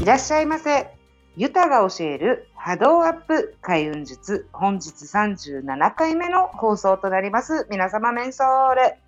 いらっしゃいませ。ユタが教える波動アップ開運術本日37回目の放送となります。皆様メンソーレ。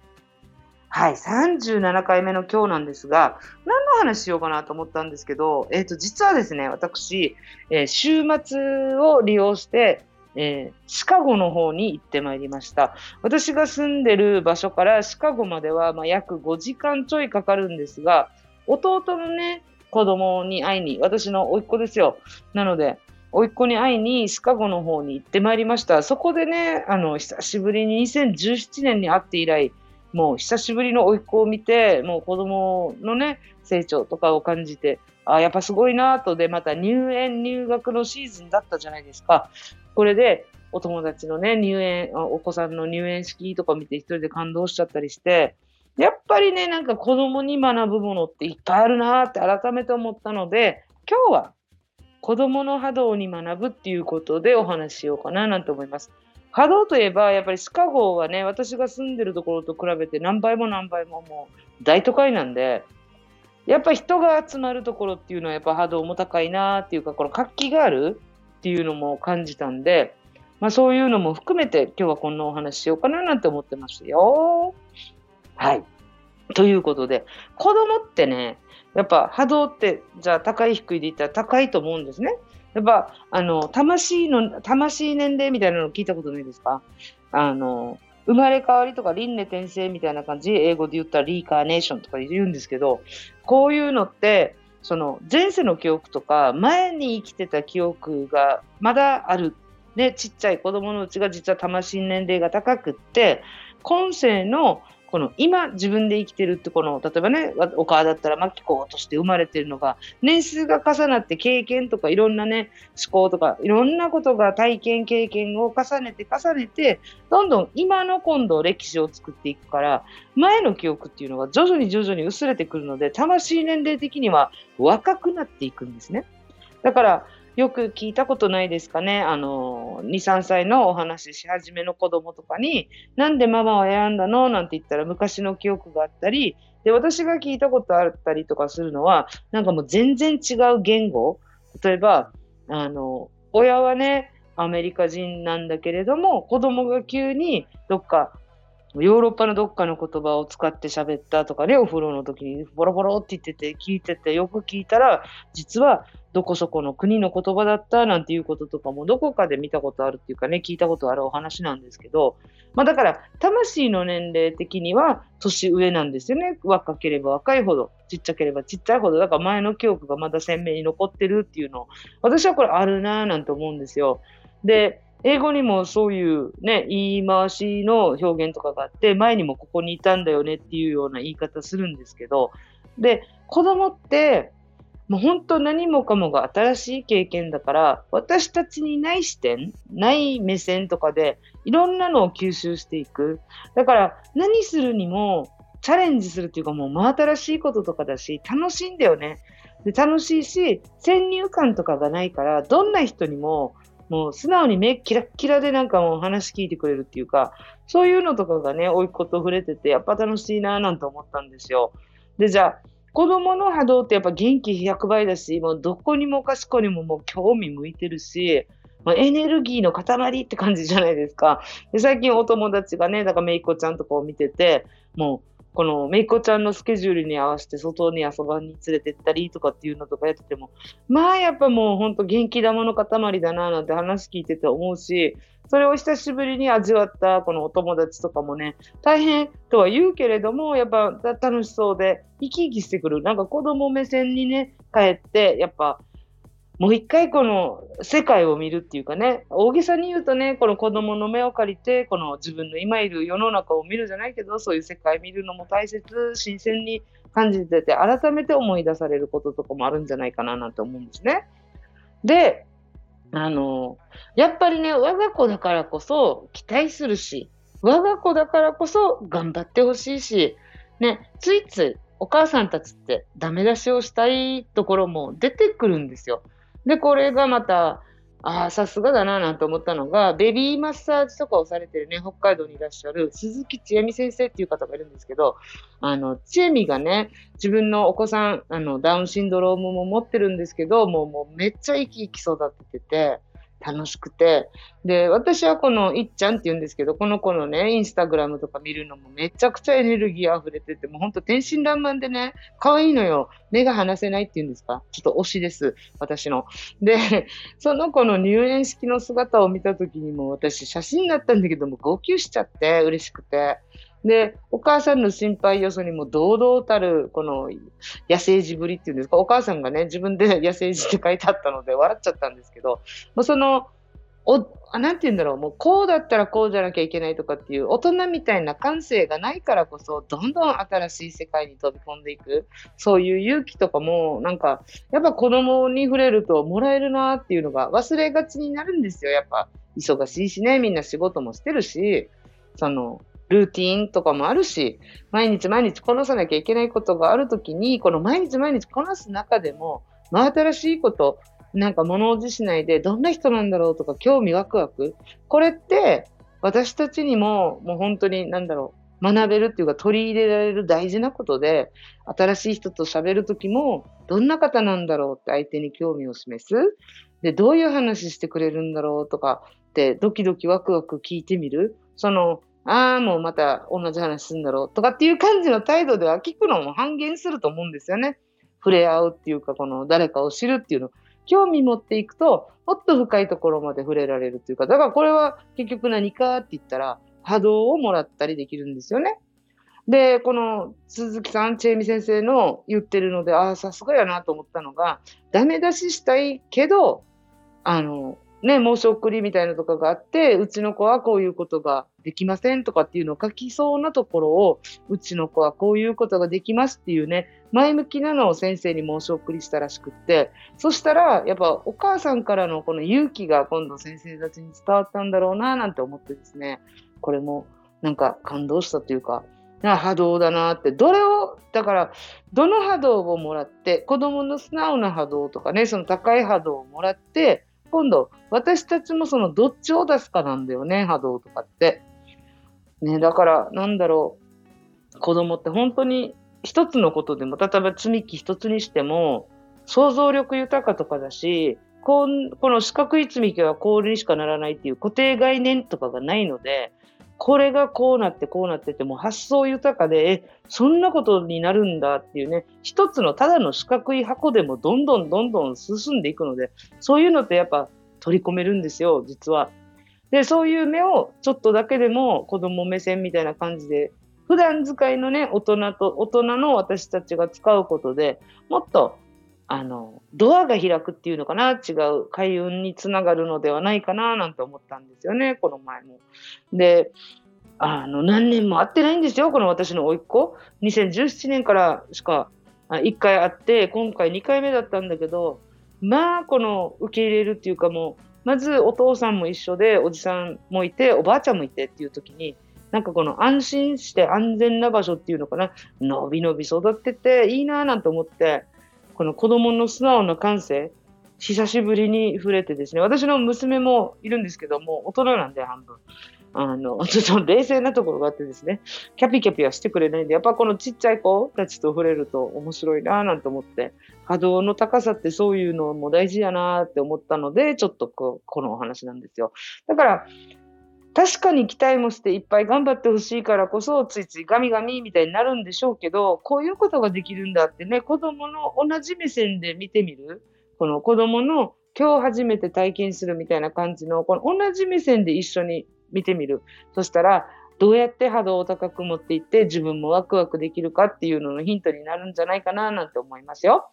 はい、37回目の今日なんですが、何の話しようかなと思ったんですけど、えっ、ー、と、実はですね、私、えー、週末を利用して、えー、シカゴの方に行ってまいりました。私が住んでる場所からシカゴまでは、まあ、約5時間ちょいかかるんですが、弟のね、子供に会いに、私の甥っ子ですよ。なので、甥っ子に会いにシカゴの方に行ってまいりました。そこでね、あの、久しぶりに2017年に会って以来、もう久しぶりの甥っ子を見て、もう子供のね、成長とかを感じて、あやっぱすごいなとで、また入園入学のシーズンだったじゃないですか。これで、お友達のね、入園、お子さんの入園式とか見て一人で感動しちゃったりして、やっぱりね、なんか子供に学ぶものっていっぱいあるなって改めて思ったので、今日は子供の波動に学ぶっていうことでお話ししようかななんて思います。波動といえば、やっぱりシカゴはね、私が住んでるところと比べて何倍も何倍ももう大都会なんで、やっぱ人が集まるところっていうのはやっぱ波動も高いなっていうか、この活気があるっていうのも感じたんで、まあそういうのも含めて今日はこんなお話しようかななんて思ってますよ。はい。ということで、子供ってね、やっぱ波動って、じゃあ高い低いで言ったら高いと思うんですね。やっぱ、あの、魂の、魂年齢みたいなの聞いたことないですか？あの、生まれ変わりとか輪廻転生みたいな感じ、英語で言ったらリーカーネーションとか言うんですけど、こういうのって、その前世の記憶とか前に生きてた記憶がまだある、ね、ちっちゃい子供のうちが実は魂年齢が高くって今世のこの今自分で生きてるってこの例えばねお母だったらマキコとして生まれてるのが年数が重なって経験とかいろんなね思考とかいろんなことが体験経験を重ねて重ねてどんどん今の今度歴史を作っていくから前の記憶っていうのが徐々に徐々に薄れてくるので魂年齢的には若くなっていくんですね。だからよく聞いたことないですかね。あの、2、3歳のお話しし始めの子供とかに、なんでママを選んだの？なんて言ったら昔の記憶があったり、で、私が聞いたことあったりとかするのは、なんかもう全然違う言語。例えば、あの、親はね、アメリカ人なんだけれども、子供が急にどっかヨーロッパのどっかの言葉を使って喋ったとかね、お風呂の時にボロボロって言ってて、聞いてて、よく聞いたら、実はどこそこの国の言葉だったなんていうこととかもどこかで見たことあるっていうかね、聞いたことあるお話なんですけど、まあだから、魂の年齢的には年上なんですよね。若ければ若いほど、ちっちゃければちっちゃいほど、だから前の記憶がまだ鮮明に残ってるっていうの、私はこれあるなぁなんて思うんですよ。で、英語にもそういうね、言い回しの表現とかがあって、前にもここにいたんだよねっていうような言い方するんですけど、で、子供って、もう本当何もかもが新しい経験だから、私たちにない視点、ない目線とかで、いろんなのを吸収していく。だから、何するにも、チャレンジするっていうかもう真新しいこととかだし、楽しいんだよね。で楽しいし、先入観とかがないから、どんな人にももう素直に目キラッキラでなんかもう話聞いてくれるっていうか、そういうのとかがね、おいっ子と触れてて、やっぱ楽しいなぁなんて思ったんですよ。で、じゃあ、子供の波動ってやっぱ元気100倍だし、もうどこにもかしこにももう興味向いてるし、まあ、エネルギーの塊って感じじゃないですか。で最近お友達がね、だからめいっ子ちゃんとかを見てて、もうこのめいっ子ちゃんのスケジュールに合わせて外に遊ばに連れてったりとかっていうのとかやってても、まあやっぱもうほんと元気玉の塊だななんて話聞いてて思うし、それを久しぶりに味わったこのお友達とかもね、大変とは言うけれども、やっぱ楽しそうで生き生きしてくる。なんか子供目線にね、帰って、やっぱもう一回この世界を見るっていうかね、大げさに言うとね、この子供の目を借りて、この自分の今いる世の中を見るじゃないけど、そういう世界見るのも大切、新鮮に感じてて、改めて思い出されることとかもあるんじゃないかななんて思うんですね。で、あの、やっぱりね、我が子だからこそ期待するし、我が子だからこそ頑張ってほしいし、ね、ついついお母さんたちってダメ出しをしたいところも出てくるんですよ。で、これがまた、ああ、さすがだななんて思ったのが、ベビーマッサージとかをされてるね、北海道にいらっしゃる鈴木千恵美先生っていう方がいるんですけど、あの、千恵美がね、自分のお子さん、あの、ダウンシンドロームも持ってるんですけど、もう、もうめっちゃ生き生き育ててて、楽しくて。で、私はこのいっちゃんって言うんですけど、この子のね、インスタグラムとか見るのもめちゃくちゃエネルギー溢れてて、もうほんと天真爛漫でね、可愛いのよ。目が離せないって言うんですか？ちょっと推しです。私の。で、その子の入園式の姿を見た時にも私写真だったんだけども、号泣しちゃって嬉しくて。で、お母さんの心配よそにも堂々たる、この野生児ぶりっていうんですか、お母さんがね、自分で 野生児って書いてあったので笑っちゃったんですけど、もうその、お、なんて言うんだろう、もうこうだったらこうじゃなきゃいけないとかっていう大人みたいな感性がないからこそ、どんどん新しい世界に飛び込んでいく、そういう勇気とかも、なんか、やっぱ子供に触れるともらえるなっていうのが忘れがちになるんですよ。やっぱ、忙しいしね、みんな仕事もしてるし、その、ルーティンとかもあるし、毎日毎日こなさなきゃいけないことがあるときに、この毎日毎日こなす中でも、真新しいこと、なんか物おじしないで、どんな人なんだろうとか、興味ワクワク。これって、私たちにも、もう本当に、なんだろう、学べるっていうか、取り入れられる大事なことで、新しい人と喋るときも、どんな方なんだろうって相手に興味を示す。で、どういう話してくれるんだろうとかって、ドキドキワクワク聞いてみる。その、ああ、もうまた同じ話するんだろうとかっていう感じの態度では聞くのも半減すると思うんですよね。触れ合うっていうか、この誰かを知るっていうの。興味持っていくと、もっと深いところまで触れられるっていうか、だからこれは結局何かって言ったら、波動をもらったりできるんですよね。で、この鈴木さん、チェイミ先生の言ってるので、ああ、さすがやなと思ったのが、ダメ出ししたいけど、あの、ね、申し送りみたいなとかがあって、うちの子はこういうことができませんとかっていうのを書きそうなところを、うちの子はこういうことができますっていうね、前向きなのを先生に申し送りしたらしくって、そしたら、やっぱお母さんからのこの勇気が今度先生たちに伝わったんだろうな、なんて思ってですね、これもなんか感動したというか、な波動だなって、どれを、だから、どの波動をもらって、子供の素直な波動とかね、その高い波動をもらって、今度、私たちもそのどっちを出すかなんだよね、波動とかって。ね、だから、なんだろう、子供って本当に一つのことでも、例えば積み木一つにしても、想像力豊かとかだし、ここの四角い積み木は氷にしかならないっていう固定概念とかがないので、これがこうなってこうなってても発想豊かで、え、そんなことになるんだっていうね、一つのただの四角い箱でもどんどんどんどん進んでいくので、そういうのってやっぱ取り込めるんですよ、実は。で、そういう目をちょっとだけでも子供目線みたいな感じで、普段使いのね、大人と、大人の私たちが使うことでもっとあの、ドアが開くっていうのかな？違う開運につながるのではないかな？なんて思ったんですよね、この前も。で、あの、何年も会ってないんですよ、この私の甥っ子。2017年からしか1回会って、今回2回目だったんだけど、まあ、この受け入れるっていうかもう、まずお父さんも一緒で、おじさんもいて、おばあちゃんもいてっていう時に、なんかこの安心して安全な場所っていうのかな、のびのび育ってていいなぁなんて思って、この子供の素直な感性、久しぶりに触れてですね、私の娘もいるんですけども、大人なんで半分。あの、ちょっと 冷静なところがあってですね、キャピキャピはしてくれないんで、やっぱこのちっちゃい子たちと触れると面白いなぁなんて思って、波動の高さってそういうのも大事やなぁって思ったので、ちょっとここのお話なんですよ。だから、確かに期待もしていっぱい頑張ってほしいからこそ、ついついガミガミみたいになるんでしょうけど、こういうことができるんだってね、子供の同じ目線で見てみる。この子供の今日初めて体験するみたいな感じの、この同じ目線で一緒に見てみる。そしたら、どうやって波動を高く持っていって自分もワクワクできるかっていうののヒントになるんじゃないかななんて思いますよ。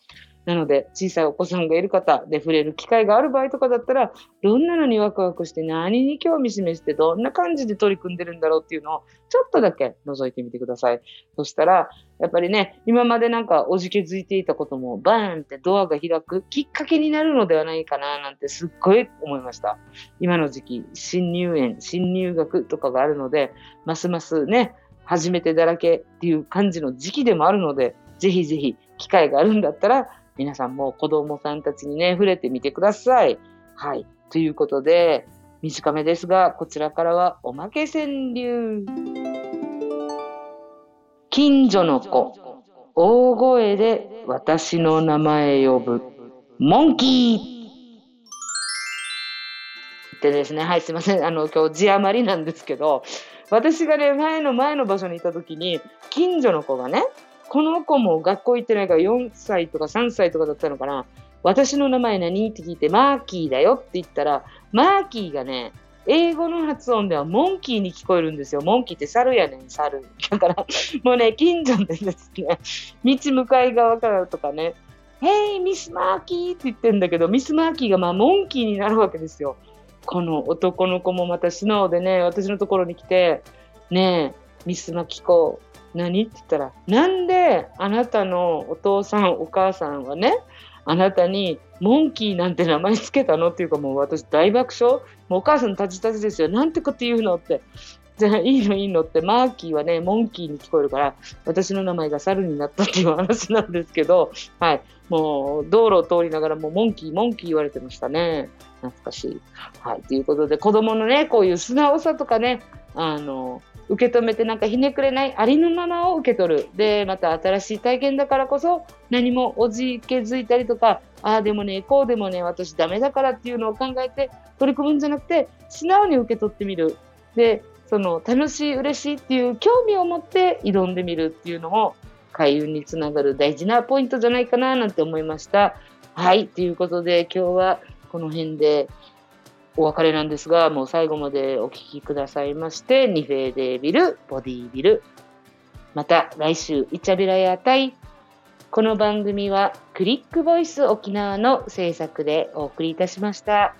なので、小さいお子さんがいる方で触れる機会がある場合とかだったら、どんなのにワクワクして何に興味示してどんな感じで取り組んでるんだろうっていうのをちょっとだけ覗いてみてください。そしたら、やっぱりね、今までなんかおじけづいていたこともバーンってドアが開くきっかけになるのではないかななんてすっごい思いました。今の時期、新入園、新入学とかがあるので、ますますね、初めてだらけっていう感じの時期でもあるので、ぜひぜひ機会があるんだったら皆さんも子供さんたちにね、触れてみてください。はい。ということで、短めですが、こちらからはおまけ川柳。近所の子、大声で私の名前呼ぶ、モンキーでですね、はい、すいません。あの、今日字余りなんですけど、私がね、前の前の場所にいた時に、近所の子がね、この子も学校行ってないから4歳とか3歳とかだったのかな。私の名前何？って聞いて、マーキーだよって言ったら、マーキーがね、英語の発音ではモンキーに聞こえるんですよ。モンキーって猿やねん、猿。だから、もうね、近所でですね、道向かい側からとかね、ヘイ、ミス・マーキーって言ってんだけど、ミス・マーキーがまあ、モンキーになるわけですよ。この男の子もまた素直でね、私のところに来て、ねえ、ミス・マキコ、何？って言ったら、なんであなたのお父さん、お母さんはね、あなたにモンキーなんて名前つけたのっていうかもう私大爆笑もうお母さん立ち立ちですよ。なんてこと言うのって。じゃあいいのいいのってマーキーはね、モンキーに聞こえるから私の名前が猿になったっていう話なんですけど、はい。もう道路を通りながらもうモンキー、モンキー言われてましたね。懐かしい。はい。ということで子供のね、こういう素直さとかね、あの、受け止めてなんかひねくれないありのままを受け取る。で、また新しい体験だからこそ何もおじけづいたりとか、ああでもね、こうでもね、私ダメだからっていうのを考えて取り組むんじゃなくて、素直に受け取ってみる。で、その楽しい、嬉しいっていう興味を持って挑んでみるっていうのも開運につながる大事なポイントじゃないかななんて思いました。はい。ということで今日はこの辺でお別れなんですが、もう最後までお聴きくださいまして、ニフェーデービル、ボディービル。また来週、イチャビラヤタイ。この番組はクリックボイス沖縄の制作でお送りいたしました。